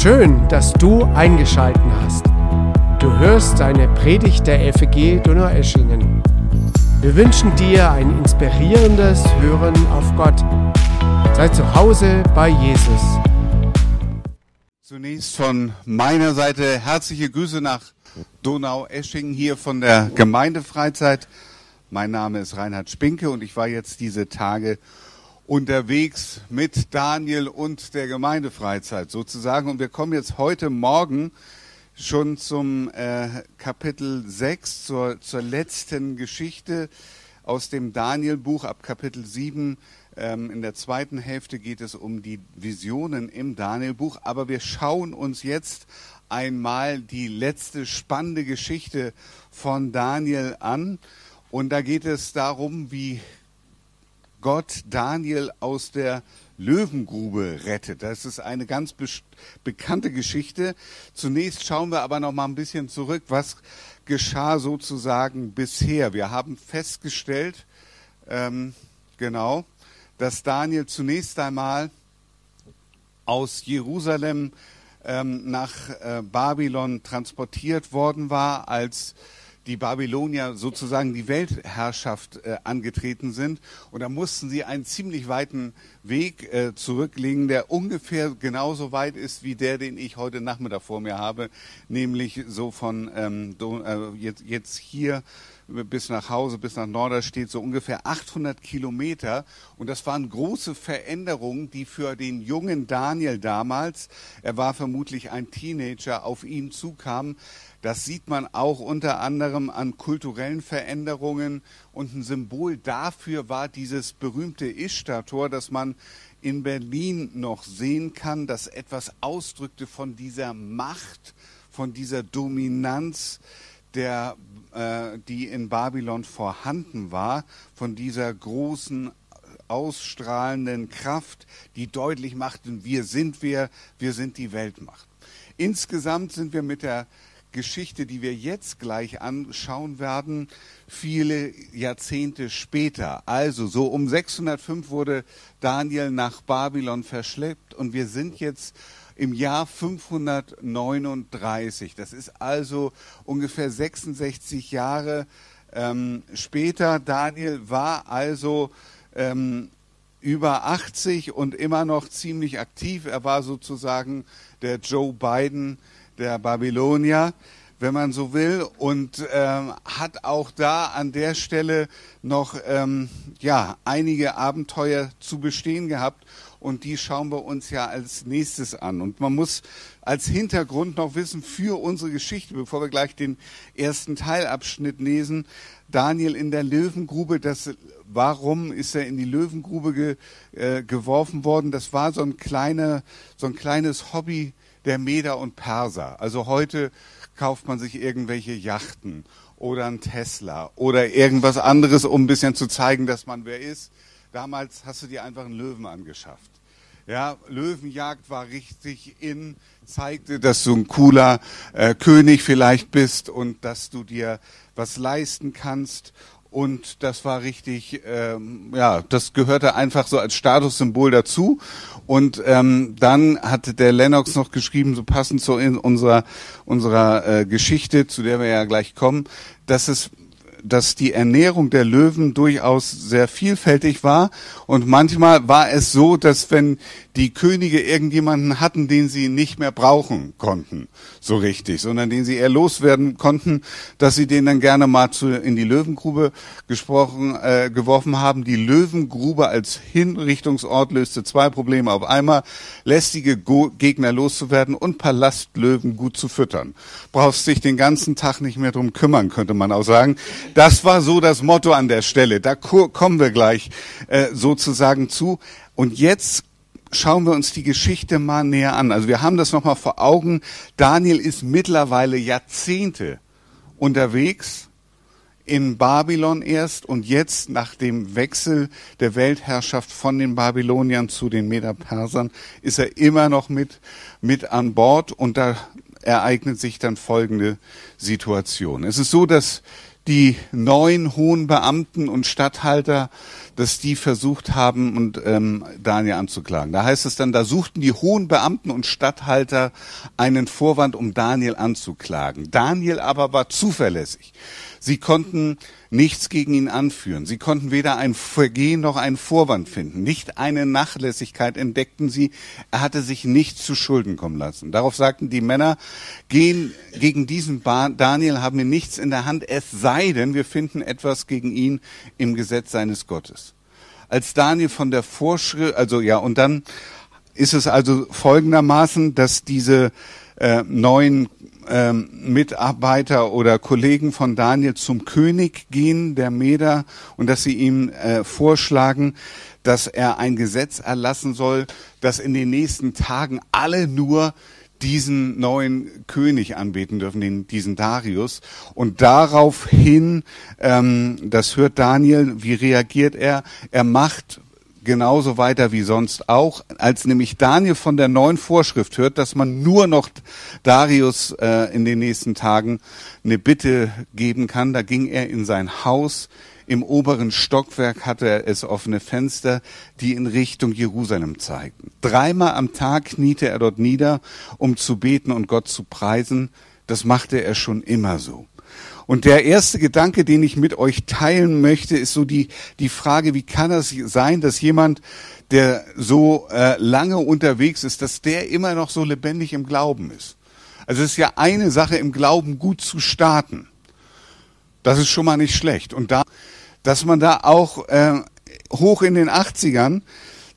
Schön, dass du eingeschalten hast. Du hörst eine Predigt der FEG Donaueschingen. Wir wünschen dir ein inspirierendes Hören auf Gott. Sei zu Hause bei Jesus. Zunächst von meiner Seite herzliche Grüße nach Donaueschingen hier von der Gemeindefreizeit. Mein Name ist Reinhard Spinke und ich war jetzt diese Tage unterwegs mit Daniel und der Gemeindefreizeit sozusagen. Und wir kommen jetzt heute Morgen schon zum äh, Kapitel 6, zur, zur letzten Geschichte aus dem Daniel-Buch ab Kapitel 7. Ähm, in der zweiten Hälfte geht es um die Visionen im Daniel-Buch. Aber wir schauen uns jetzt einmal die letzte spannende Geschichte von Daniel an. Und da geht es darum, wie Gott Daniel aus der Löwengrube rettet. Das ist eine ganz be bekannte Geschichte. Zunächst schauen wir aber noch mal ein bisschen zurück, was geschah sozusagen bisher. Wir haben festgestellt, ähm, genau, dass Daniel zunächst einmal aus Jerusalem ähm, nach äh, Babylon transportiert worden war als die Babylonier sozusagen die Weltherrschaft äh, angetreten sind. Und da mussten sie einen ziemlich weiten Weg äh, zurücklegen, der ungefähr genauso weit ist wie der, den ich heute Nachmittag vor mir habe, nämlich so von ähm, äh, jetzt, jetzt hier bis nach Hause, bis nach Norderstedt, so ungefähr 800 Kilometer. Und das waren große Veränderungen, die für den jungen Daniel damals, er war vermutlich ein Teenager, auf ihn zukamen. Das sieht man auch unter anderem an kulturellen Veränderungen. Und ein Symbol dafür war dieses berühmte Ishtar-Tor, das man in Berlin noch sehen kann, das etwas ausdrückte von dieser Macht, von dieser Dominanz, der, äh, die in Babylon vorhanden war, von dieser großen ausstrahlenden Kraft, die deutlich machten, wir sind wir, wir sind die Weltmacht. Insgesamt sind wir mit der Geschichte, die wir jetzt gleich anschauen werden, viele Jahrzehnte später. Also so um 605 wurde Daniel nach Babylon verschleppt und wir sind jetzt im Jahr 539. Das ist also ungefähr 66 Jahre ähm, später. Daniel war also ähm, über 80 und immer noch ziemlich aktiv. Er war sozusagen der Joe Biden der Babylonier, wenn man so will, und ähm, hat auch da an der Stelle noch ähm, ja einige Abenteuer zu bestehen gehabt. Und die schauen wir uns ja als nächstes an. Und man muss als Hintergrund noch wissen für unsere Geschichte, bevor wir gleich den ersten Teilabschnitt lesen, Daniel in der Löwengrube, das, warum ist er in die Löwengrube ge, äh, geworfen worden? Das war so ein kleiner, so ein kleines Hobby der Meder und Perser. Also heute kauft man sich irgendwelche Yachten oder ein Tesla oder irgendwas anderes, um ein bisschen zu zeigen, dass man wer ist. Damals hast du dir einfach einen Löwen angeschafft. Ja, Löwenjagd war richtig in, zeigte, dass du ein cooler äh, König vielleicht bist und dass du dir was leisten kannst. Und das war richtig, ähm, ja, das gehörte einfach so als Statussymbol dazu. Und ähm, dann hat der Lennox noch geschrieben, so passend zu unserer unserer äh, Geschichte, zu der wir ja gleich kommen, dass es dass die Ernährung der Löwen durchaus sehr vielfältig war und manchmal war es so, dass wenn die Könige irgendjemanden hatten, den sie nicht mehr brauchen konnten, so richtig, sondern den sie eher loswerden konnten, dass sie den dann gerne mal zu, in die Löwengrube gesprochen, äh, geworfen haben. Die Löwengrube als Hinrichtungsort löste zwei Probleme auf einmal, lästige Go Gegner loszuwerden und Palastlöwen gut zu füttern. Brauchst dich den ganzen Tag nicht mehr drum kümmern, könnte man auch sagen. Das war so das Motto an der Stelle. Da kommen wir gleich äh, sozusagen zu. Und jetzt schauen wir uns die Geschichte mal näher an. Also wir haben das nochmal vor Augen. Daniel ist mittlerweile Jahrzehnte unterwegs in Babylon erst und jetzt nach dem Wechsel der Weltherrschaft von den Babyloniern zu den Meder-Persern ist er immer noch mit, mit an Bord und da ereignet sich dann folgende Situation. Es ist so, dass die neun hohen Beamten und Statthalter, dass die versucht haben, und ähm, Daniel anzuklagen. Da heißt es dann, da suchten die hohen Beamten und Statthalter einen Vorwand, um Daniel anzuklagen. Daniel aber war zuverlässig. Sie konnten nichts gegen ihn anführen. Sie konnten weder ein Vergehen noch einen Vorwand finden. Nicht eine Nachlässigkeit entdeckten sie. Er hatte sich nicht zu Schulden kommen lassen. Darauf sagten die Männer, gehen gegen diesen Daniel haben wir nichts in der Hand, es sei denn, wir finden etwas gegen ihn im Gesetz seines Gottes. Als Daniel von der Vorschrift, also ja, und dann ist es also folgendermaßen, dass diese äh, neuen ähm, Mitarbeiter oder Kollegen von Daniel zum König gehen, der Meder, und dass sie ihm äh, vorschlagen, dass er ein Gesetz erlassen soll, dass in den nächsten Tagen alle nur diesen neuen König anbeten dürfen, den, diesen Darius. Und daraufhin, ähm, das hört Daniel, wie reagiert er? Er macht genauso weiter wie sonst auch, als nämlich Daniel von der neuen Vorschrift hört, dass man nur noch Darius äh, in den nächsten Tagen eine Bitte geben kann. Da ging er in sein Haus. Im oberen Stockwerk hatte er es offene Fenster, die in Richtung Jerusalem zeigten. Dreimal am Tag kniete er dort nieder, um zu beten und Gott zu preisen. Das machte er schon immer so. Und der erste Gedanke, den ich mit euch teilen möchte, ist so die, die Frage, wie kann es sein, dass jemand, der so äh, lange unterwegs ist, dass der immer noch so lebendig im Glauben ist. Also es ist ja eine Sache im Glauben gut zu starten. Das ist schon mal nicht schlecht. Und da, dass man da auch äh, hoch in den 80ern,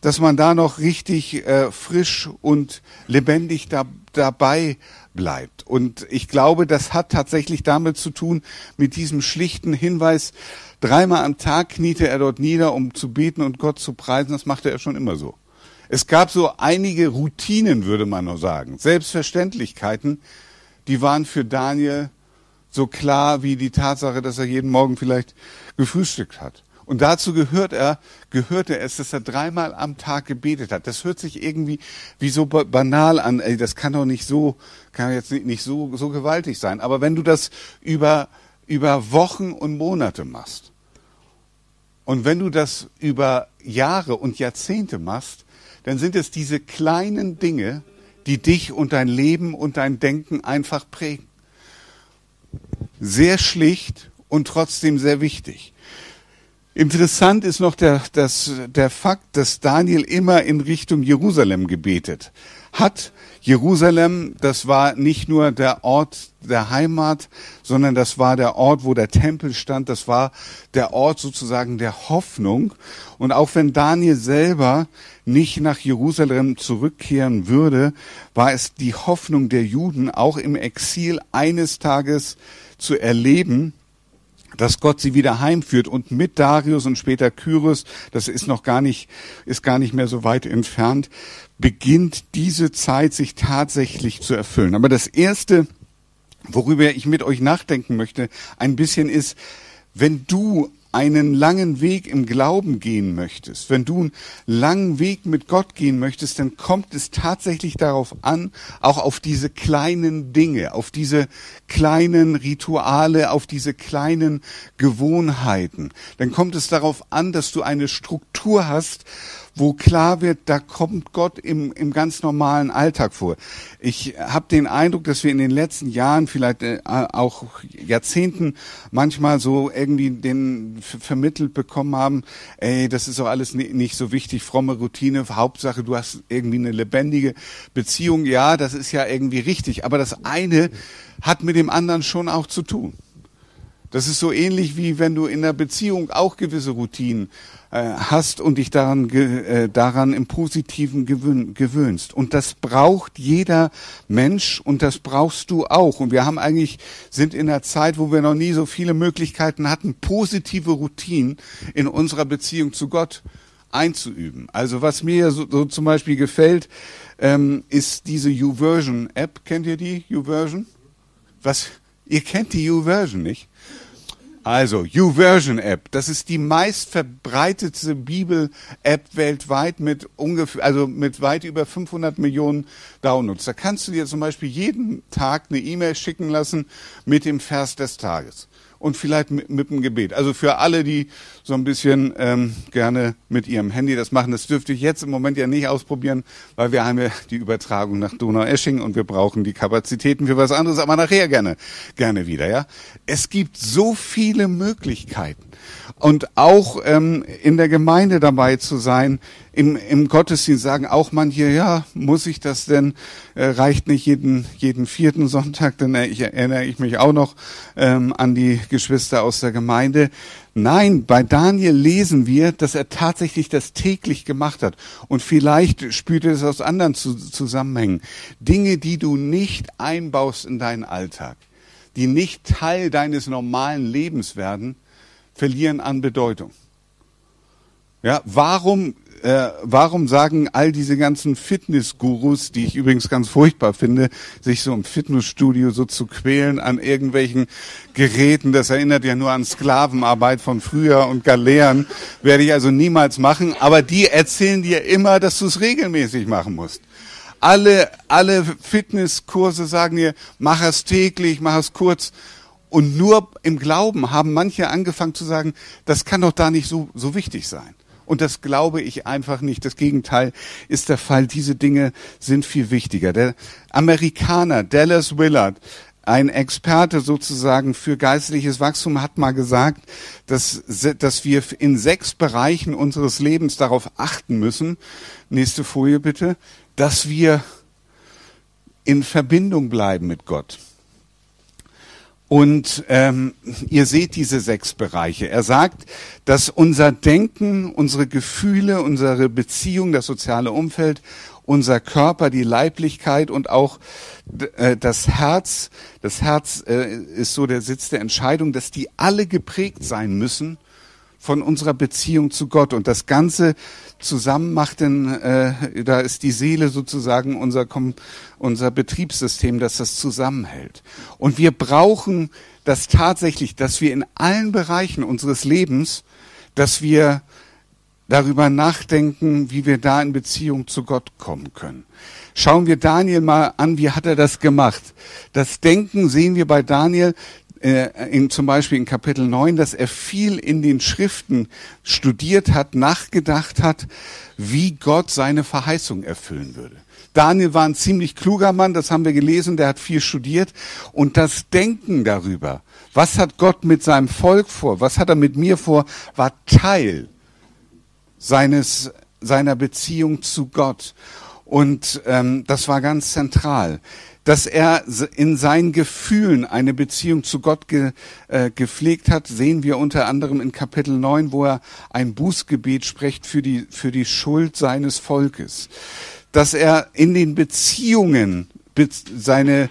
dass man da noch richtig äh, frisch und lebendig da, dabei bleibt. Und ich glaube, das hat tatsächlich damit zu tun, mit diesem schlichten Hinweis, dreimal am Tag kniete er dort nieder, um zu beten und Gott zu preisen. Das machte er schon immer so. Es gab so einige Routinen, würde man nur sagen, Selbstverständlichkeiten, die waren für Daniel so klar wie die Tatsache, dass er jeden Morgen vielleicht gefrühstückt hat. Und dazu gehört er, gehörte es, dass er dreimal am Tag gebetet hat. Das hört sich irgendwie wie so banal an. Ey, das kann doch nicht so, kann jetzt nicht, nicht so, so gewaltig sein. Aber wenn du das über, über Wochen und Monate machst und wenn du das über Jahre und Jahrzehnte machst, dann sind es diese kleinen Dinge, die dich und dein Leben und dein Denken einfach prägen. Sehr schlicht und trotzdem sehr wichtig. Interessant ist noch der, das, der Fakt, dass Daniel immer in Richtung Jerusalem gebetet hat. Jerusalem, das war nicht nur der Ort der Heimat, sondern das war der Ort, wo der Tempel stand. Das war der Ort sozusagen der Hoffnung. Und auch wenn Daniel selber nicht nach Jerusalem zurückkehren würde, war es die Hoffnung der Juden, auch im Exil eines Tages zu erleben, dass Gott sie wieder heimführt und mit Darius und später Kyros, das ist noch gar nicht, ist gar nicht mehr so weit entfernt, beginnt diese Zeit sich tatsächlich zu erfüllen. Aber das erste, worüber ich mit euch nachdenken möchte, ein bisschen ist, wenn du einen langen Weg im Glauben gehen möchtest, wenn du einen langen Weg mit Gott gehen möchtest, dann kommt es tatsächlich darauf an, auch auf diese kleinen Dinge, auf diese kleinen Rituale, auf diese kleinen Gewohnheiten. Dann kommt es darauf an, dass du eine Struktur hast, wo klar wird, da kommt Gott im, im ganz normalen Alltag vor. Ich habe den Eindruck, dass wir in den letzten Jahren, vielleicht äh, auch Jahrzehnten, manchmal so irgendwie den vermittelt bekommen haben, ey, das ist doch alles nicht so wichtig, fromme Routine, Hauptsache du hast irgendwie eine lebendige Beziehung. Ja, das ist ja irgendwie richtig, aber das eine hat mit dem anderen schon auch zu tun. Das ist so ähnlich wie wenn du in der Beziehung auch gewisse Routinen äh, hast und dich daran, äh, daran im Positiven gewöhn, gewöhnst. Und das braucht jeder Mensch und das brauchst du auch. Und wir haben eigentlich, sind in einer Zeit, wo wir noch nie so viele Möglichkeiten hatten, positive Routinen in unserer Beziehung zu Gott einzuüben. Also was mir so, so zum Beispiel gefällt, ähm, ist diese YouVersion-App. Kennt ihr die YouVersion? Was? Ihr kennt die YouVersion nicht? Also, YouVersion App, das ist die meistverbreitetste Bibel-App weltweit mit ungefähr, also mit weit über 500 Millionen Downloads. Da kannst du dir zum Beispiel jeden Tag eine E-Mail schicken lassen mit dem Vers des Tages. Und vielleicht mit, mit dem Gebet. Also für alle, die so ein bisschen ähm, gerne mit ihrem Handy das machen, das dürfte ich jetzt im Moment ja nicht ausprobieren, weil wir haben ja die Übertragung nach Donau-Esching und wir brauchen die Kapazitäten für was anderes, aber nachher gerne, gerne wieder, ja. Es gibt so viele Möglichkeiten und auch ähm, in der Gemeinde dabei zu sein, im, im Gottesdienst sagen auch manche, ja, muss ich das denn, äh, reicht nicht jeden, jeden vierten Sonntag, denn ich erinnere ich mich auch noch ähm, an die Geschwister aus der Gemeinde. Nein, bei Daniel lesen wir, dass er tatsächlich das täglich gemacht hat. Und vielleicht spürt er es aus anderen Zusammenhängen. Dinge, die du nicht einbaust in deinen Alltag, die nicht Teil deines normalen Lebens werden, verlieren an Bedeutung. Ja, warum, äh, warum sagen all diese ganzen Fitnessgurus, die ich übrigens ganz furchtbar finde, sich so im Fitnessstudio so zu quälen an irgendwelchen Geräten? Das erinnert ja nur an Sklavenarbeit von früher und Galeeren. Werde ich also niemals machen. Aber die erzählen dir immer, dass du es regelmäßig machen musst. Alle, alle Fitnesskurse sagen dir, mach es täglich, mach es kurz. Und nur im Glauben haben manche angefangen zu sagen, das kann doch da nicht so, so wichtig sein. Und das glaube ich einfach nicht. Das Gegenteil ist der Fall. Diese Dinge sind viel wichtiger. Der Amerikaner Dallas Willard, ein Experte sozusagen für geistliches Wachstum hat mal gesagt, dass, dass wir in sechs Bereichen unseres Lebens darauf achten müssen, nächste Folie bitte, dass wir in Verbindung bleiben mit Gott. Und ähm, ihr seht diese sechs Bereiche. Er sagt, dass unser Denken, unsere Gefühle, unsere Beziehung, das soziale Umfeld, unser Körper, die Leiblichkeit und auch äh, das Herz, das Herz äh, ist so der Sitz der Entscheidung, dass die alle geprägt sein müssen von unserer Beziehung zu Gott. Und das Ganze zusammen macht denn, äh, da ist die Seele sozusagen unser, unser Betriebssystem, das das zusammenhält. Und wir brauchen das tatsächlich, dass wir in allen Bereichen unseres Lebens, dass wir darüber nachdenken, wie wir da in Beziehung zu Gott kommen können. Schauen wir Daniel mal an, wie hat er das gemacht? Das Denken sehen wir bei Daniel, äh, in, zum Beispiel in Kapitel 9, dass er viel in den Schriften studiert hat, nachgedacht hat, wie Gott seine Verheißung erfüllen würde. Daniel war ein ziemlich kluger Mann, das haben wir gelesen, der hat viel studiert. Und das Denken darüber, was hat Gott mit seinem Volk vor, was hat er mit mir vor, war Teil seines, seiner Beziehung zu Gott. Und ähm, das war ganz zentral dass er in seinen Gefühlen eine Beziehung zu Gott ge, äh, gepflegt hat, sehen wir unter anderem in Kapitel 9, wo er ein Bußgebet spricht für die, für die Schuld seines Volkes. Dass er in den Beziehungen seine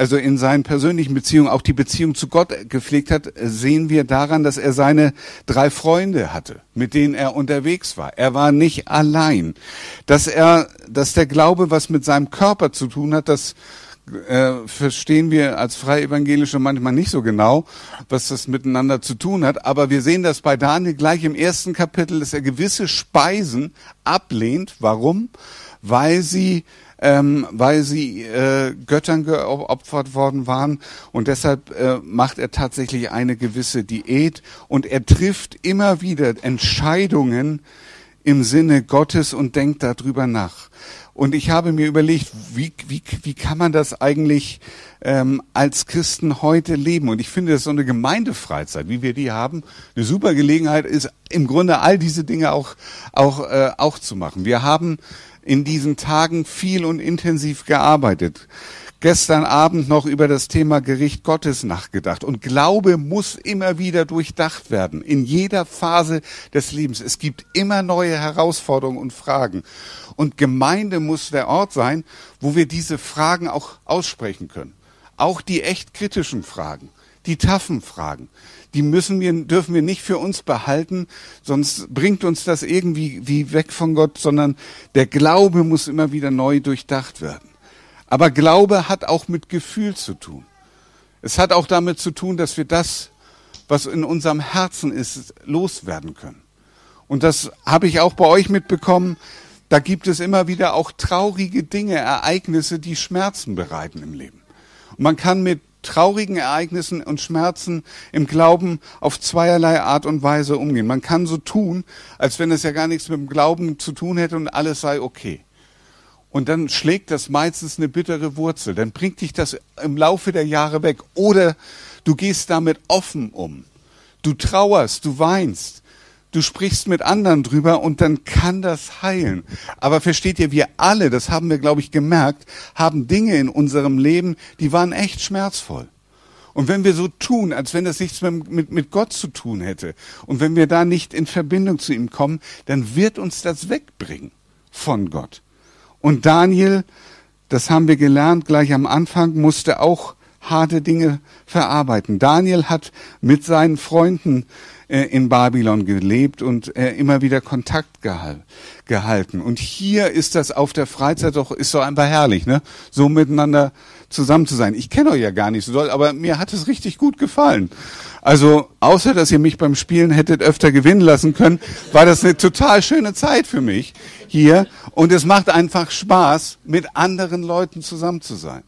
also in seinen persönlichen Beziehungen auch die Beziehung zu Gott gepflegt hat, sehen wir daran, dass er seine drei Freunde hatte, mit denen er unterwegs war. Er war nicht allein. Dass er, dass der Glaube, was mit seinem Körper zu tun hat, das äh, verstehen wir als Freie Evangelische manchmal nicht so genau, was das miteinander zu tun hat. Aber wir sehen das bei Daniel gleich im ersten Kapitel, dass er gewisse Speisen ablehnt. Warum? Weil sie ähm, weil sie äh, Göttern geopfert worden waren. Und deshalb äh, macht er tatsächlich eine gewisse Diät und er trifft immer wieder Entscheidungen im Sinne Gottes und denkt darüber nach. Und ich habe mir überlegt, wie, wie, wie kann man das eigentlich ähm, als Christen heute leben? Und ich finde, das ist so eine Gemeindefreizeit, wie wir die haben, eine super Gelegenheit ist, im Grunde all diese Dinge auch, auch, äh, auch zu machen. Wir haben in diesen Tagen viel und intensiv gearbeitet gestern Abend noch über das Thema Gericht Gottes nachgedacht. Und Glaube muss immer wieder durchdacht werden, in jeder Phase des Lebens. Es gibt immer neue Herausforderungen und Fragen. Und Gemeinde muss der Ort sein, wo wir diese Fragen auch aussprechen können. Auch die echt kritischen Fragen, die taffen Fragen. Die müssen wir, dürfen wir nicht für uns behalten, sonst bringt uns das irgendwie wie weg von Gott, sondern der Glaube muss immer wieder neu durchdacht werden. Aber Glaube hat auch mit Gefühl zu tun. Es hat auch damit zu tun, dass wir das, was in unserem Herzen ist, loswerden können. Und das habe ich auch bei euch mitbekommen. Da gibt es immer wieder auch traurige Dinge, Ereignisse, die Schmerzen bereiten im Leben. Und man kann mit traurigen Ereignissen und Schmerzen im Glauben auf zweierlei Art und Weise umgehen. Man kann so tun, als wenn es ja gar nichts mit dem Glauben zu tun hätte und alles sei okay. Und dann schlägt das meistens eine bittere Wurzel. Dann bringt dich das im Laufe der Jahre weg. Oder du gehst damit offen um. Du trauerst, du weinst, du sprichst mit anderen drüber und dann kann das heilen. Aber versteht ihr, wir alle, das haben wir, glaube ich, gemerkt, haben Dinge in unserem Leben, die waren echt schmerzvoll. Und wenn wir so tun, als wenn das nichts mehr mit, mit Gott zu tun hätte, und wenn wir da nicht in Verbindung zu ihm kommen, dann wird uns das wegbringen von Gott. Und Daniel, das haben wir gelernt gleich am Anfang, musste auch harte Dinge verarbeiten. Daniel hat mit seinen Freunden äh, in Babylon gelebt und äh, immer wieder Kontakt gehal gehalten. Und hier ist das auf der Freizeit doch, ist doch einfach herrlich, ne? So miteinander zusammen zu sein. Ich kenne euch ja gar nicht so doll, aber mir hat es richtig gut gefallen. Also, außer dass ihr mich beim Spielen hättet öfter gewinnen lassen können, war das eine total schöne Zeit für mich hier. Und es macht einfach Spaß, mit anderen Leuten zusammen zu sein.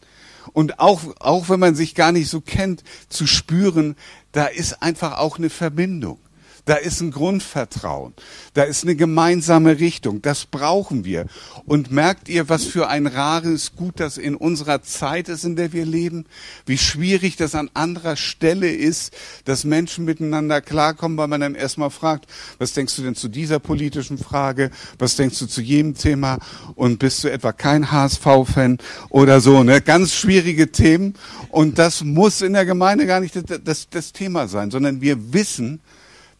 Und auch, auch wenn man sich gar nicht so kennt, zu spüren, da ist einfach auch eine Verbindung. Da ist ein Grundvertrauen. Da ist eine gemeinsame Richtung. Das brauchen wir. Und merkt ihr, was für ein rares Gut das in unserer Zeit ist, in der wir leben? Wie schwierig das an anderer Stelle ist, dass Menschen miteinander klarkommen, weil man dann erstmal fragt, was denkst du denn zu dieser politischen Frage? Was denkst du zu jedem Thema? Und bist du etwa kein HSV-Fan oder so? Ne? Ganz schwierige Themen. Und das muss in der Gemeinde gar nicht das, das, das Thema sein, sondern wir wissen,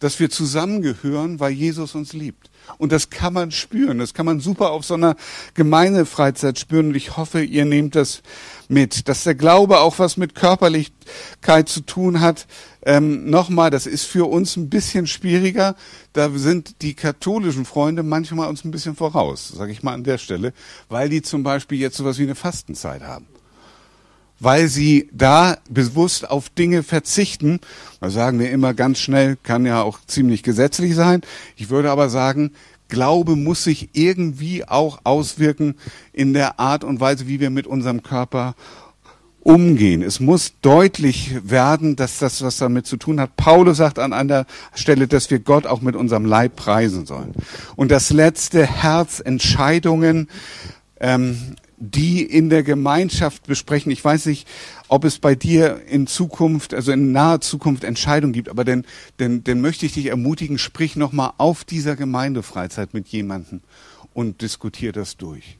dass wir zusammengehören, weil Jesus uns liebt. Und das kann man spüren. Das kann man super auf so einer Gemeindefreizeit spüren. Und ich hoffe, ihr nehmt das mit. Dass der Glaube auch was mit Körperlichkeit zu tun hat. Ähm, Nochmal, das ist für uns ein bisschen schwieriger. Da sind die katholischen Freunde manchmal uns ein bisschen voraus, sage ich mal an der Stelle, weil die zum Beispiel jetzt sowas wie eine Fastenzeit haben weil sie da bewusst auf Dinge verzichten. Da sagen wir immer ganz schnell, kann ja auch ziemlich gesetzlich sein. Ich würde aber sagen, Glaube muss sich irgendwie auch auswirken in der Art und Weise, wie wir mit unserem Körper umgehen. Es muss deutlich werden, dass das was damit zu tun hat. Paulus sagt an einer Stelle, dass wir Gott auch mit unserem Leib preisen sollen. Und das letzte Herzentscheidungen ähm, die in der Gemeinschaft besprechen. Ich weiß nicht, ob es bei dir in Zukunft, also in naher Zukunft Entscheidungen gibt, aber dann, dann, dann möchte ich dich ermutigen, sprich nochmal auf dieser Gemeindefreizeit mit jemandem und diskutier das durch.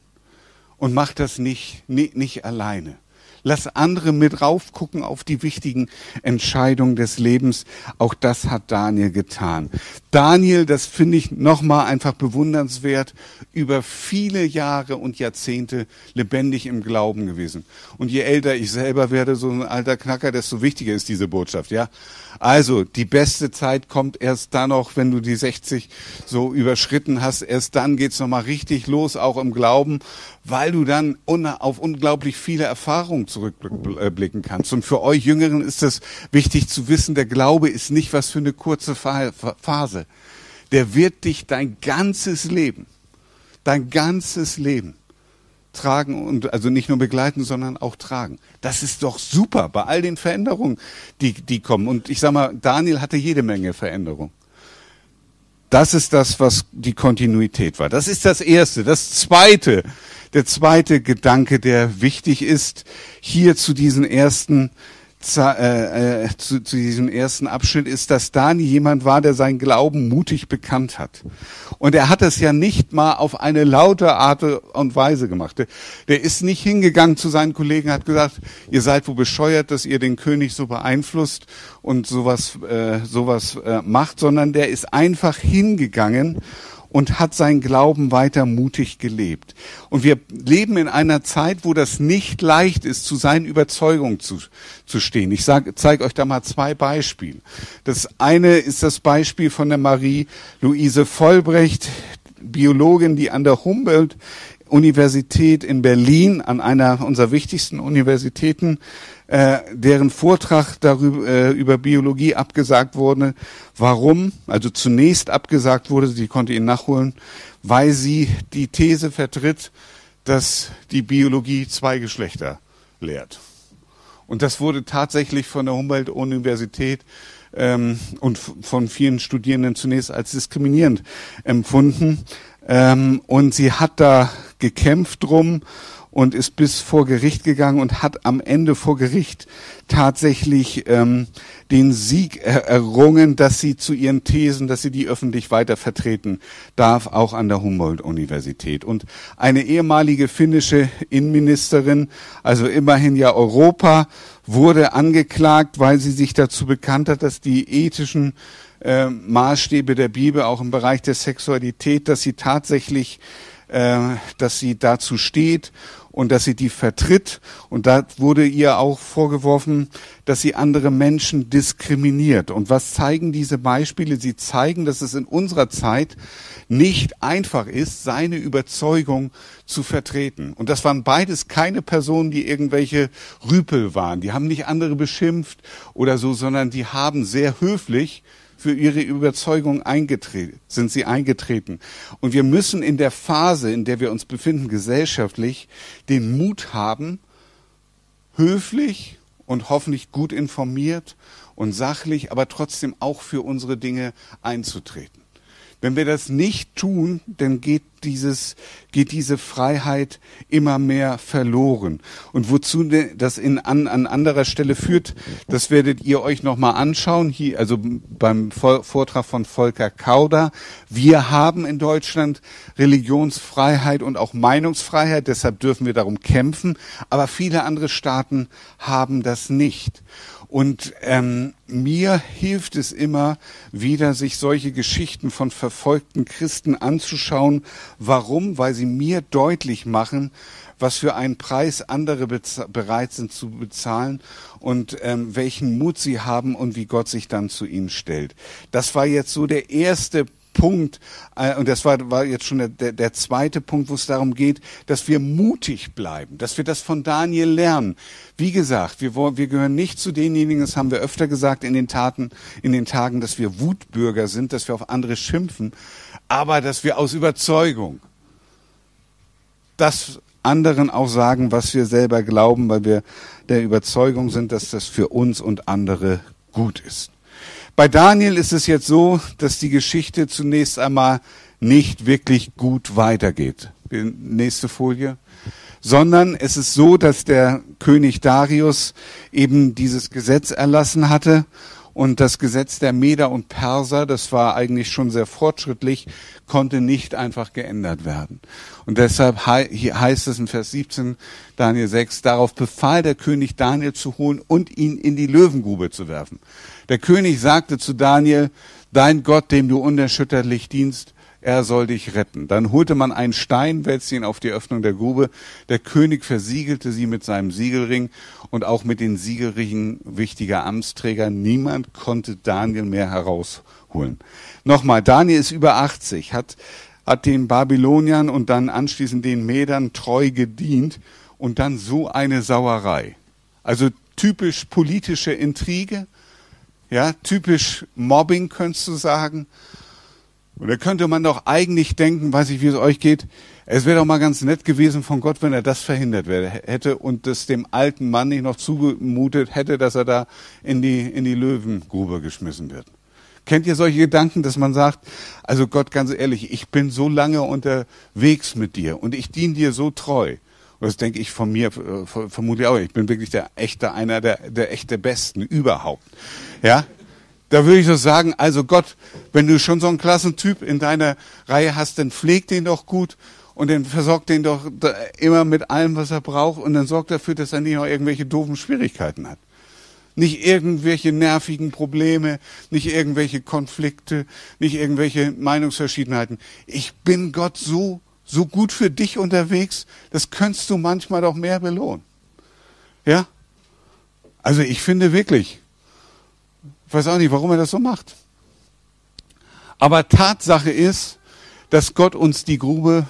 Und mach das nicht, nicht, nicht alleine. Lass andere mit raufgucken auf die wichtigen Entscheidungen des Lebens. Auch das hat Daniel getan. Daniel, das finde ich nochmal einfach bewundernswert, über viele Jahre und Jahrzehnte lebendig im Glauben gewesen. Und je älter ich selber werde, so ein alter Knacker, desto wichtiger ist diese Botschaft, ja. Also, die beste Zeit kommt erst dann noch, wenn du die 60 so überschritten hast. Erst dann geht's nochmal richtig los, auch im Glauben, weil du dann auf unglaublich viele Erfahrungen zurückblicken kannst. Und für euch Jüngeren ist es wichtig zu wissen, der Glaube ist nicht was für eine kurze Phase. Der wird dich dein ganzes Leben, dein ganzes Leben tragen und also nicht nur begleiten, sondern auch tragen. Das ist doch super bei all den Veränderungen, die, die kommen. Und ich sag mal, Daniel hatte jede Menge Veränderungen. Das ist das, was die Kontinuität war. Das ist das Erste. Das Zweite, der zweite Gedanke, der wichtig ist, hier zu diesen ersten äh, äh, zu, zu diesem ersten Abschnitt ist, dass Dani jemand war, der seinen Glauben mutig bekannt hat. Und er hat es ja nicht mal auf eine laute Art und Weise gemacht. Der, der ist nicht hingegangen zu seinen Kollegen, hat gesagt, ihr seid wohl bescheuert, dass ihr den König so beeinflusst und sowas, äh, sowas äh, macht, sondern der ist einfach hingegangen und hat sein Glauben weiter mutig gelebt. Und wir leben in einer Zeit, wo das nicht leicht ist, zu seinen Überzeugungen zu, zu stehen. Ich zeige euch da mal zwei Beispiele. Das eine ist das Beispiel von der Marie-Louise Vollbrecht, Biologin, die an der Humboldt Universität in Berlin, an einer unserer wichtigsten Universitäten, äh, deren Vortrag darüber äh, über Biologie abgesagt wurde. Warum? Also zunächst abgesagt wurde, sie konnte ihn nachholen, weil sie die These vertritt, dass die Biologie zwei Geschlechter lehrt. Und das wurde tatsächlich von der Humboldt-Universität ähm, und von vielen Studierenden zunächst als diskriminierend empfunden. Ähm, und sie hat da gekämpft drum und ist bis vor Gericht gegangen und hat am Ende vor Gericht tatsächlich ähm, den Sieg er errungen, dass sie zu ihren Thesen, dass sie die öffentlich weiter vertreten darf, auch an der Humboldt-Universität. Und eine ehemalige finnische Innenministerin, also immerhin ja Europa, wurde angeklagt, weil sie sich dazu bekannt hat, dass die ethischen äh, Maßstäbe der Bibel auch im Bereich der Sexualität, dass sie tatsächlich, äh, dass sie dazu steht und dass sie die vertritt. Und da wurde ihr auch vorgeworfen, dass sie andere Menschen diskriminiert. Und was zeigen diese Beispiele? Sie zeigen, dass es in unserer Zeit nicht einfach ist, seine Überzeugung zu vertreten. Und das waren beides keine Personen, die irgendwelche Rüpel waren. Die haben nicht andere beschimpft oder so, sondern die haben sehr höflich für ihre Überzeugung eingetreten, sind sie eingetreten. Und wir müssen in der Phase, in der wir uns befinden, gesellschaftlich, den Mut haben, höflich und hoffentlich gut informiert und sachlich, aber trotzdem auch für unsere Dinge einzutreten. Wenn wir das nicht tun, dann geht dieses, geht diese Freiheit immer mehr verloren. Und wozu das in, an, an anderer Stelle führt, das werdet ihr euch nochmal anschauen, hier, also beim Vortrag von Volker Kauder. Wir haben in Deutschland Religionsfreiheit und auch Meinungsfreiheit, deshalb dürfen wir darum kämpfen, aber viele andere Staaten haben das nicht. Und ähm, mir hilft es immer wieder, sich solche Geschichten von verfolgten Christen anzuschauen. Warum? Weil sie mir deutlich machen, was für einen Preis andere bereit sind zu bezahlen und ähm, welchen Mut sie haben und wie Gott sich dann zu ihnen stellt. Das war jetzt so der erste Punkt, äh, und das war, war jetzt schon der, der, der zweite Punkt, wo es darum geht, dass wir mutig bleiben, dass wir das von Daniel lernen. Wie gesagt, wir, wir gehören nicht zu denjenigen, das haben wir öfter gesagt in den Taten, in den Tagen, dass wir Wutbürger sind, dass wir auf andere schimpfen, aber dass wir aus Überzeugung das anderen auch sagen, was wir selber glauben, weil wir der Überzeugung sind, dass das für uns und andere gut ist. Bei Daniel ist es jetzt so, dass die Geschichte zunächst einmal nicht wirklich gut weitergeht. Nächste Folie. Sondern es ist so, dass der König Darius eben dieses Gesetz erlassen hatte und das Gesetz der Meder und Perser, das war eigentlich schon sehr fortschrittlich, konnte nicht einfach geändert werden. Und deshalb heißt es in Vers 17, Daniel 6, darauf befahl der König Daniel zu holen und ihn in die Löwengrube zu werfen. Der König sagte zu Daniel, dein Gott, dem du unerschütterlich dienst, er soll dich retten. Dann holte man einen Stein, wälzte ihn auf die Öffnung der Grube. Der König versiegelte sie mit seinem Siegelring und auch mit den Siegelringen wichtiger Amtsträger. Niemand konnte Daniel mehr herausholen. Nochmal, Daniel ist über 80, hat, hat den Babyloniern und dann anschließend den Medern treu gedient und dann so eine Sauerei. Also typisch politische Intrige, ja, typisch Mobbing könntest du sagen. Und da könnte man doch eigentlich denken, weiß ich, wie es euch geht, es wäre doch mal ganz nett gewesen von Gott, wenn er das verhindert hätte und das dem alten Mann nicht noch zugemutet hätte, dass er da in die, in die Löwengrube geschmissen wird. Kennt ihr solche Gedanken, dass man sagt, also Gott, ganz ehrlich, ich bin so lange unterwegs mit dir und ich diene dir so treu. Das denke ich von mir äh, vermutlich auch. Ich bin wirklich der echte, einer der, der echte Besten überhaupt. Ja? Da würde ich so sagen, also Gott, wenn du schon so einen Klassentyp in deiner Reihe hast, dann pfleg den doch gut und dann versorgt den doch immer mit allem, was er braucht und dann sorgt dafür, dass er nicht noch irgendwelche doofen Schwierigkeiten hat. Nicht irgendwelche nervigen Probleme, nicht irgendwelche Konflikte, nicht irgendwelche Meinungsverschiedenheiten. Ich bin Gott so so gut für dich unterwegs, das könntest du manchmal doch mehr belohnen. Ja? Also ich finde wirklich, ich weiß auch nicht, warum er das so macht. Aber Tatsache ist, dass Gott uns die Grube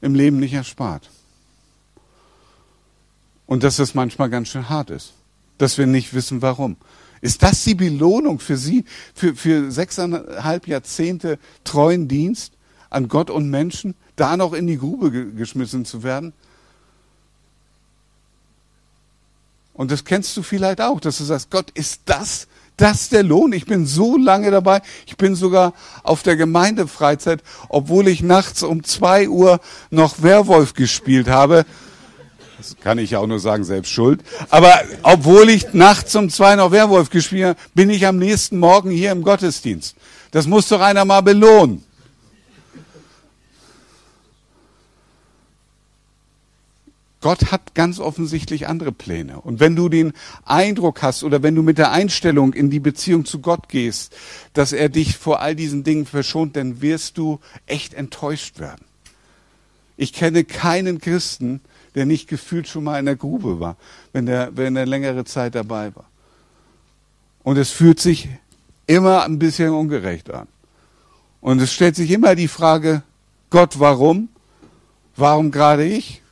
im Leben nicht erspart. Und dass es manchmal ganz schön hart ist. Dass wir nicht wissen, warum. Ist das die Belohnung für Sie, für, für sechseinhalb Jahrzehnte treuen Dienst? An Gott und Menschen, da noch in die Grube ge geschmissen zu werden? Und das kennst du vielleicht auch, dass du sagst, Gott, ist das das der Lohn? Ich bin so lange dabei. Ich bin sogar auf der Gemeindefreizeit, obwohl ich nachts um zwei Uhr noch Werwolf gespielt habe. Das kann ich auch nur sagen, selbst schuld. Aber obwohl ich nachts um zwei noch Werwolf gespielt habe, bin ich am nächsten Morgen hier im Gottesdienst. Das muss doch einer mal belohnen. Gott hat ganz offensichtlich andere Pläne. Und wenn du den Eindruck hast oder wenn du mit der Einstellung in die Beziehung zu Gott gehst, dass er dich vor all diesen Dingen verschont, dann wirst du echt enttäuscht werden. Ich kenne keinen Christen, der nicht gefühlt schon mal in der Grube war, wenn er, wenn er längere Zeit dabei war. Und es fühlt sich immer ein bisschen ungerecht an. Und es stellt sich immer die Frage, Gott, warum? Warum gerade ich?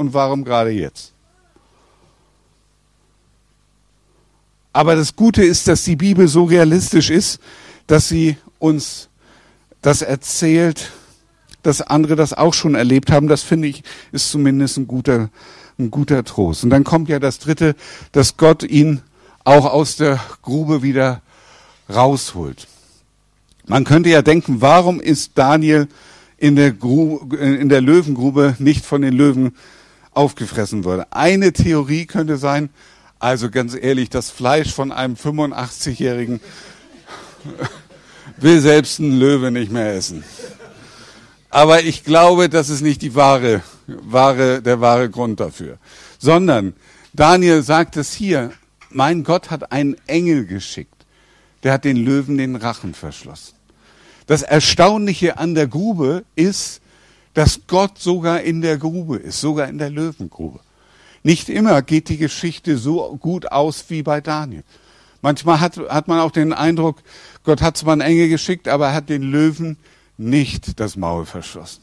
Und warum gerade jetzt? Aber das Gute ist, dass die Bibel so realistisch ist, dass sie uns das erzählt, dass andere das auch schon erlebt haben. Das finde ich ist zumindest ein guter, ein guter Trost. Und dann kommt ja das Dritte, dass Gott ihn auch aus der Grube wieder rausholt. Man könnte ja denken, warum ist Daniel in der, Grube, in der Löwengrube nicht von den Löwen aufgefressen wurde. Eine Theorie könnte sein, also ganz ehrlich, das Fleisch von einem 85-Jährigen will selbst ein Löwe nicht mehr essen. Aber ich glaube, das ist nicht die wahre, wahre, der wahre Grund dafür. Sondern Daniel sagt es hier, mein Gott hat einen Engel geschickt. Der hat den Löwen den Rachen verschlossen. Das Erstaunliche an der Grube ist, dass Gott sogar in der Grube ist, sogar in der Löwengrube. Nicht immer geht die Geschichte so gut aus wie bei Daniel. Manchmal hat, hat man auch den Eindruck, Gott hat zwar einen Engel geschickt, aber er hat den Löwen nicht das Maul verschlossen.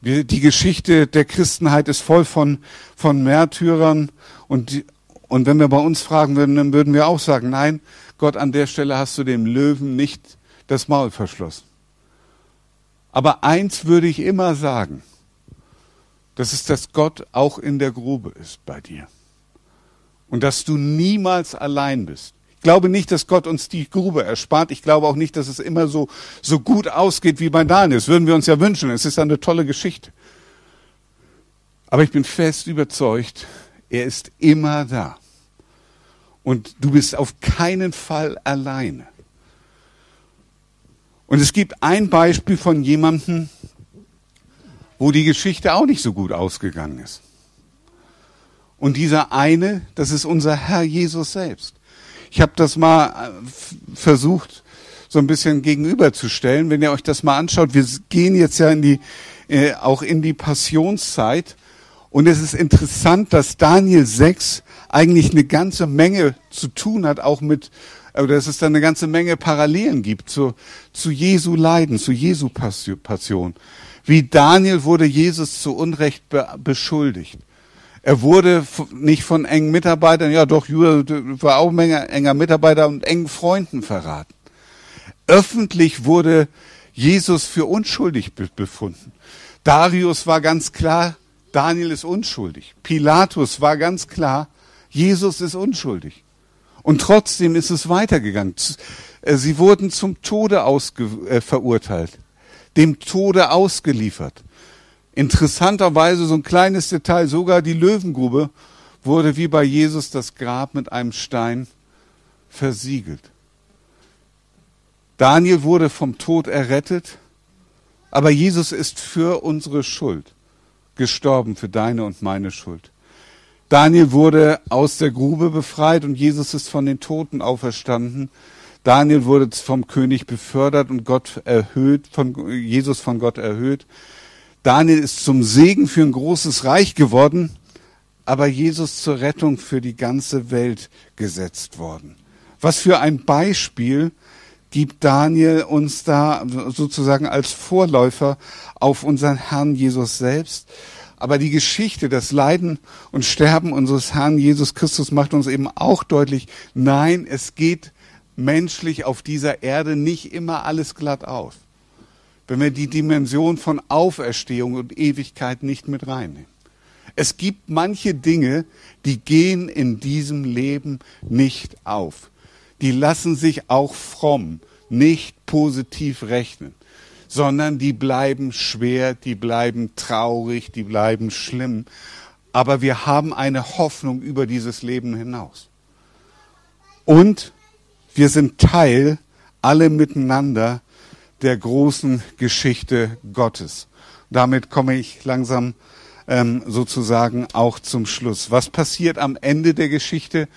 Die, die Geschichte der Christenheit ist voll von, von Märtyrern und, und wenn wir bei uns fragen würden, dann würden wir auch sagen, nein, Gott, an der Stelle hast du dem Löwen nicht das Maul verschlossen. Aber eins würde ich immer sagen, das ist, dass Gott auch in der Grube ist bei dir. Und dass du niemals allein bist. Ich glaube nicht, dass Gott uns die Grube erspart. Ich glaube auch nicht, dass es immer so, so gut ausgeht wie bei Daniel. Das würden wir uns ja wünschen. Es ist eine tolle Geschichte. Aber ich bin fest überzeugt, er ist immer da. Und du bist auf keinen Fall alleine. Und es gibt ein Beispiel von jemandem, wo die Geschichte auch nicht so gut ausgegangen ist. Und dieser eine, das ist unser Herr Jesus selbst. Ich habe das mal äh, versucht, so ein bisschen gegenüberzustellen. Wenn ihr euch das mal anschaut, wir gehen jetzt ja in die, äh, auch in die Passionszeit. Und es ist interessant, dass Daniel 6 eigentlich eine ganze Menge zu tun hat, auch mit oder dass es da eine ganze Menge Parallelen gibt zu, zu Jesu Leiden, zu Jesu Passion. Wie Daniel wurde Jesus zu Unrecht be beschuldigt. Er wurde nicht von engen Mitarbeitern, ja doch, Judah war auch ein enger Mitarbeiter und engen Freunden verraten. Öffentlich wurde Jesus für unschuldig befunden. Darius war ganz klar, Daniel ist unschuldig. Pilatus war ganz klar, Jesus ist unschuldig. Und trotzdem ist es weitergegangen. Äh, sie wurden zum Tode ausge äh, verurteilt, dem Tode ausgeliefert. Interessanterweise so ein kleines Detail, sogar die Löwengrube wurde wie bei Jesus das Grab mit einem Stein versiegelt. Daniel wurde vom Tod errettet, aber Jesus ist für unsere Schuld gestorben, für deine und meine Schuld. Daniel wurde aus der Grube befreit und Jesus ist von den Toten auferstanden. Daniel wurde vom König befördert und Gott erhöht, von Jesus von Gott erhöht. Daniel ist zum Segen für ein großes Reich geworden, aber Jesus zur Rettung für die ganze Welt gesetzt worden. Was für ein Beispiel gibt Daniel uns da sozusagen als Vorläufer auf unseren Herrn Jesus selbst. Aber die Geschichte, das Leiden und Sterben unseres Herrn Jesus Christus macht uns eben auch deutlich, nein, es geht menschlich auf dieser Erde nicht immer alles glatt auf. Wenn wir die Dimension von Auferstehung und Ewigkeit nicht mit reinnehmen. Es gibt manche Dinge, die gehen in diesem Leben nicht auf. Die lassen sich auch fromm nicht positiv rechnen, sondern die bleiben schwer, die bleiben traurig, die bleiben schlimm. Aber wir haben eine Hoffnung über dieses Leben hinaus. Und wir sind Teil, alle miteinander, der großen Geschichte Gottes. Damit komme ich langsam ähm, sozusagen auch zum Schluss. Was passiert am Ende der Geschichte?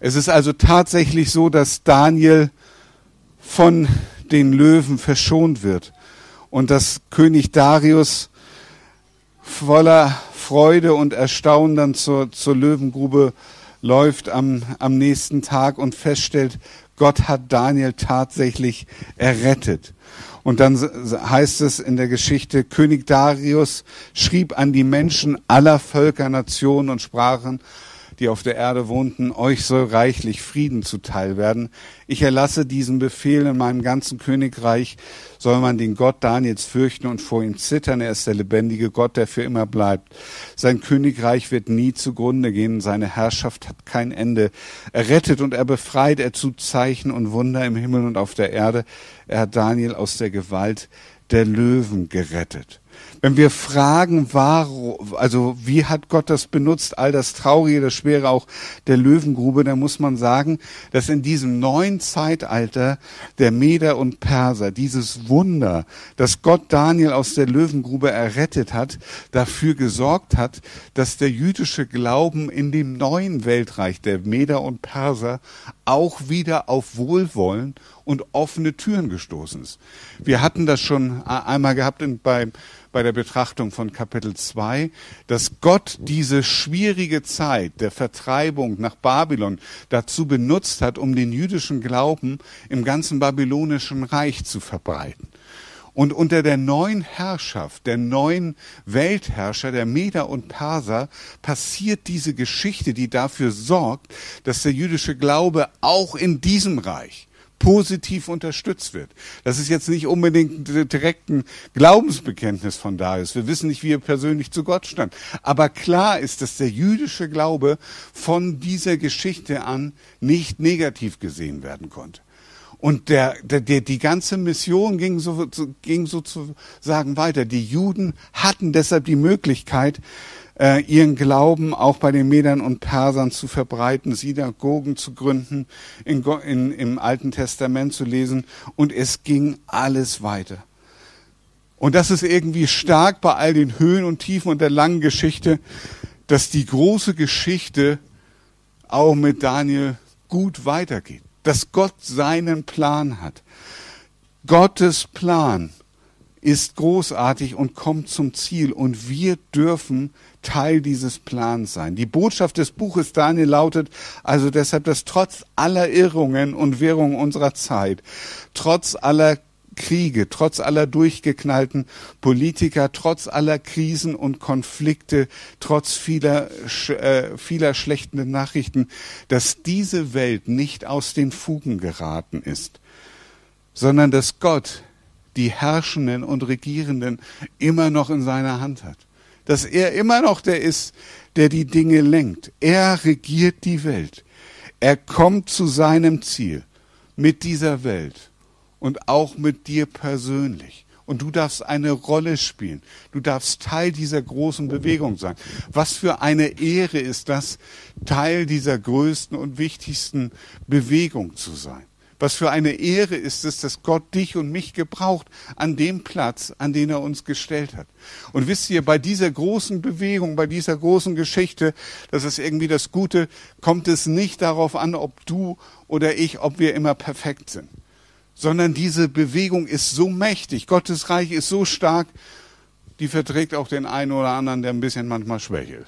Es ist also tatsächlich so, dass Daniel von den Löwen verschont wird und dass König Darius voller Freude und Erstaunen dann zur, zur Löwengrube läuft am, am nächsten Tag und feststellt, Gott hat Daniel tatsächlich errettet. Und dann heißt es in der Geschichte, König Darius schrieb an die Menschen aller Völker, Nationen und Sprachen, die auf der Erde wohnten, euch soll reichlich Frieden zuteil werden. Ich erlasse diesen Befehl in meinem ganzen Königreich, soll man den Gott Daniels fürchten und vor ihm zittern. Er ist der lebendige Gott, der für immer bleibt. Sein Königreich wird nie zugrunde gehen, seine Herrschaft hat kein Ende. Er rettet und er befreit, er tut Zeichen und Wunder im Himmel und auf der Erde. Er hat Daniel aus der Gewalt der Löwen gerettet. Wenn wir fragen, warum, also wie hat Gott das benutzt, all das Traurige, das Schwere auch der Löwengrube, dann muss man sagen, dass in diesem neuen Zeitalter der Meder und Perser dieses Wunder, dass Gott Daniel aus der Löwengrube errettet hat, dafür gesorgt hat, dass der jüdische Glauben in dem neuen Weltreich der Meder und Perser auch wieder auf Wohlwollen und offene Türen gestoßen ist. Wir hatten das schon einmal gehabt in, bei, bei der Betrachtung von Kapitel 2, dass Gott diese schwierige Zeit der Vertreibung nach Babylon dazu benutzt hat, um den jüdischen Glauben im ganzen babylonischen Reich zu verbreiten. Und unter der neuen Herrschaft, der neuen Weltherrscher, der Meder und Perser, passiert diese Geschichte, die dafür sorgt, dass der jüdische Glaube auch in diesem Reich positiv unterstützt wird. Das ist jetzt nicht unbedingt direkt ein Glaubensbekenntnis von Darius. Wir wissen nicht, wie er persönlich zu Gott stand. Aber klar ist, dass der jüdische Glaube von dieser Geschichte an nicht negativ gesehen werden konnte. Und der, der, der, die ganze Mission ging, so, ging sozusagen weiter. Die Juden hatten deshalb die Möglichkeit, äh, ihren Glauben auch bei den Medern und Persern zu verbreiten, Synagogen zu gründen, in, in, im Alten Testament zu lesen. Und es ging alles weiter. Und das ist irgendwie stark bei all den Höhen und Tiefen und der langen Geschichte, dass die große Geschichte auch mit Daniel gut weitergeht. Dass Gott seinen Plan hat. Gottes Plan ist großartig und kommt zum Ziel und wir dürfen Teil dieses Plans sein. Die Botschaft des Buches Daniel lautet also deshalb, dass trotz aller Irrungen und Wirrungen unserer Zeit, trotz aller Kriege, trotz aller durchgeknallten Politiker, trotz aller Krisen und Konflikte, trotz vieler, äh, vieler schlechten Nachrichten, dass diese Welt nicht aus den Fugen geraten ist, sondern dass Gott die Herrschenden und Regierenden immer noch in seiner Hand hat. Dass er immer noch der ist, der die Dinge lenkt. Er regiert die Welt. Er kommt zu seinem Ziel mit dieser Welt und auch mit dir persönlich. Und du darfst eine Rolle spielen. Du darfst Teil dieser großen Bewegung sein. Was für eine Ehre ist das, Teil dieser größten und wichtigsten Bewegung zu sein. Was für eine Ehre ist es, dass Gott dich und mich gebraucht an dem Platz, an den er uns gestellt hat. Und wisst ihr, bei dieser großen Bewegung, bei dieser großen Geschichte, das ist irgendwie das Gute, kommt es nicht darauf an, ob du oder ich, ob wir immer perfekt sind, sondern diese Bewegung ist so mächtig, Gottes Reich ist so stark, die verträgt auch den einen oder anderen, der ein bisschen manchmal schwächelt.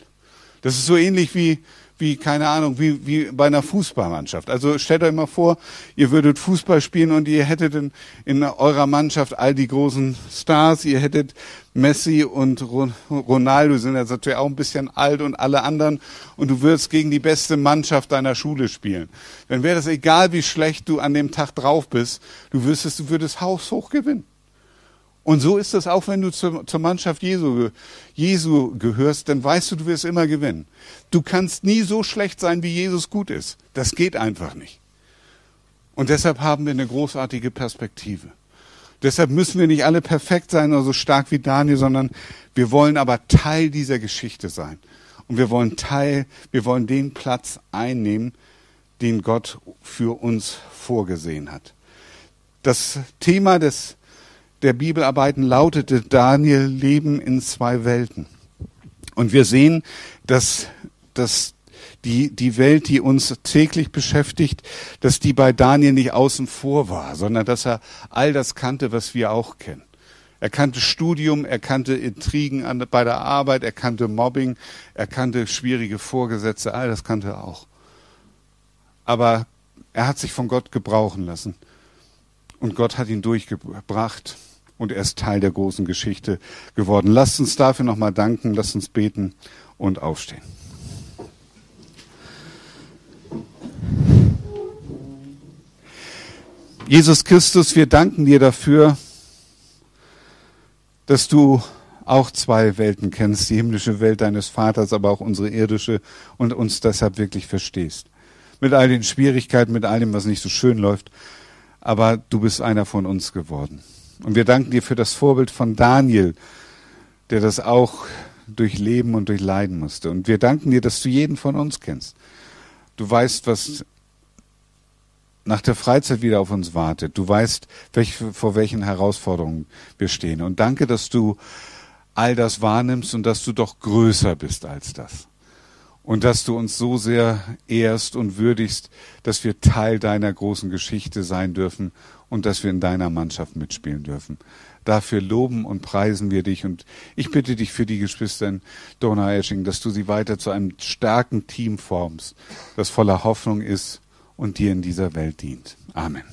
Das ist so ähnlich wie, wie, keine Ahnung, wie, wie bei einer Fußballmannschaft. Also stellt euch mal vor, ihr würdet Fußball spielen und ihr hättet in, in eurer Mannschaft all die großen Stars, ihr hättet Messi und Ronaldo sind jetzt natürlich auch ein bisschen alt und alle anderen und du würdest gegen die beste Mannschaft deiner Schule spielen. Dann wäre das egal, wie schlecht du an dem Tag drauf bist, du wüsstest, du würdest haushoch gewinnen. Und so ist es auch, wenn du zur, zur Mannschaft Jesu, Jesu gehörst, dann weißt du, du wirst immer gewinnen. Du kannst nie so schlecht sein, wie Jesus gut ist. Das geht einfach nicht. Und deshalb haben wir eine großartige Perspektive. Deshalb müssen wir nicht alle perfekt sein oder so stark wie Daniel, sondern wir wollen aber Teil dieser Geschichte sein. Und wir wollen Teil, wir wollen den Platz einnehmen, den Gott für uns vorgesehen hat. Das Thema des der Bibelarbeiten lautete Daniel Leben in zwei Welten. Und wir sehen, dass, dass die, die Welt, die uns täglich beschäftigt, dass die bei Daniel nicht außen vor war, sondern dass er all das kannte, was wir auch kennen. Er kannte Studium, er kannte Intrigen an, bei der Arbeit, er kannte Mobbing, er kannte schwierige Vorgesetze, all das kannte er auch. Aber er hat sich von Gott gebrauchen lassen. Und Gott hat ihn durchgebracht und er ist Teil der großen Geschichte geworden. Lasst uns dafür nochmal danken, lasst uns beten und aufstehen. Jesus Christus, wir danken dir dafür, dass du auch zwei Welten kennst, die himmlische Welt deines Vaters, aber auch unsere irdische und uns deshalb wirklich verstehst. Mit all den Schwierigkeiten, mit all dem, was nicht so schön läuft, aber du bist einer von uns geworden. Und wir danken dir für das Vorbild von Daniel, der das auch durchleben und durchleiden musste. Und wir danken dir, dass du jeden von uns kennst. Du weißt, was nach der Freizeit wieder auf uns wartet. Du weißt, welch, vor welchen Herausforderungen wir stehen. Und danke, dass du all das wahrnimmst und dass du doch größer bist als das. Und dass du uns so sehr ehrst und würdigst, dass wir Teil deiner großen Geschichte sein dürfen und dass wir in deiner Mannschaft mitspielen dürfen. Dafür loben und preisen wir dich und ich bitte dich für die Geschwister in Donaueschingen, dass du sie weiter zu einem starken Team formst, das voller Hoffnung ist und dir in dieser Welt dient. Amen.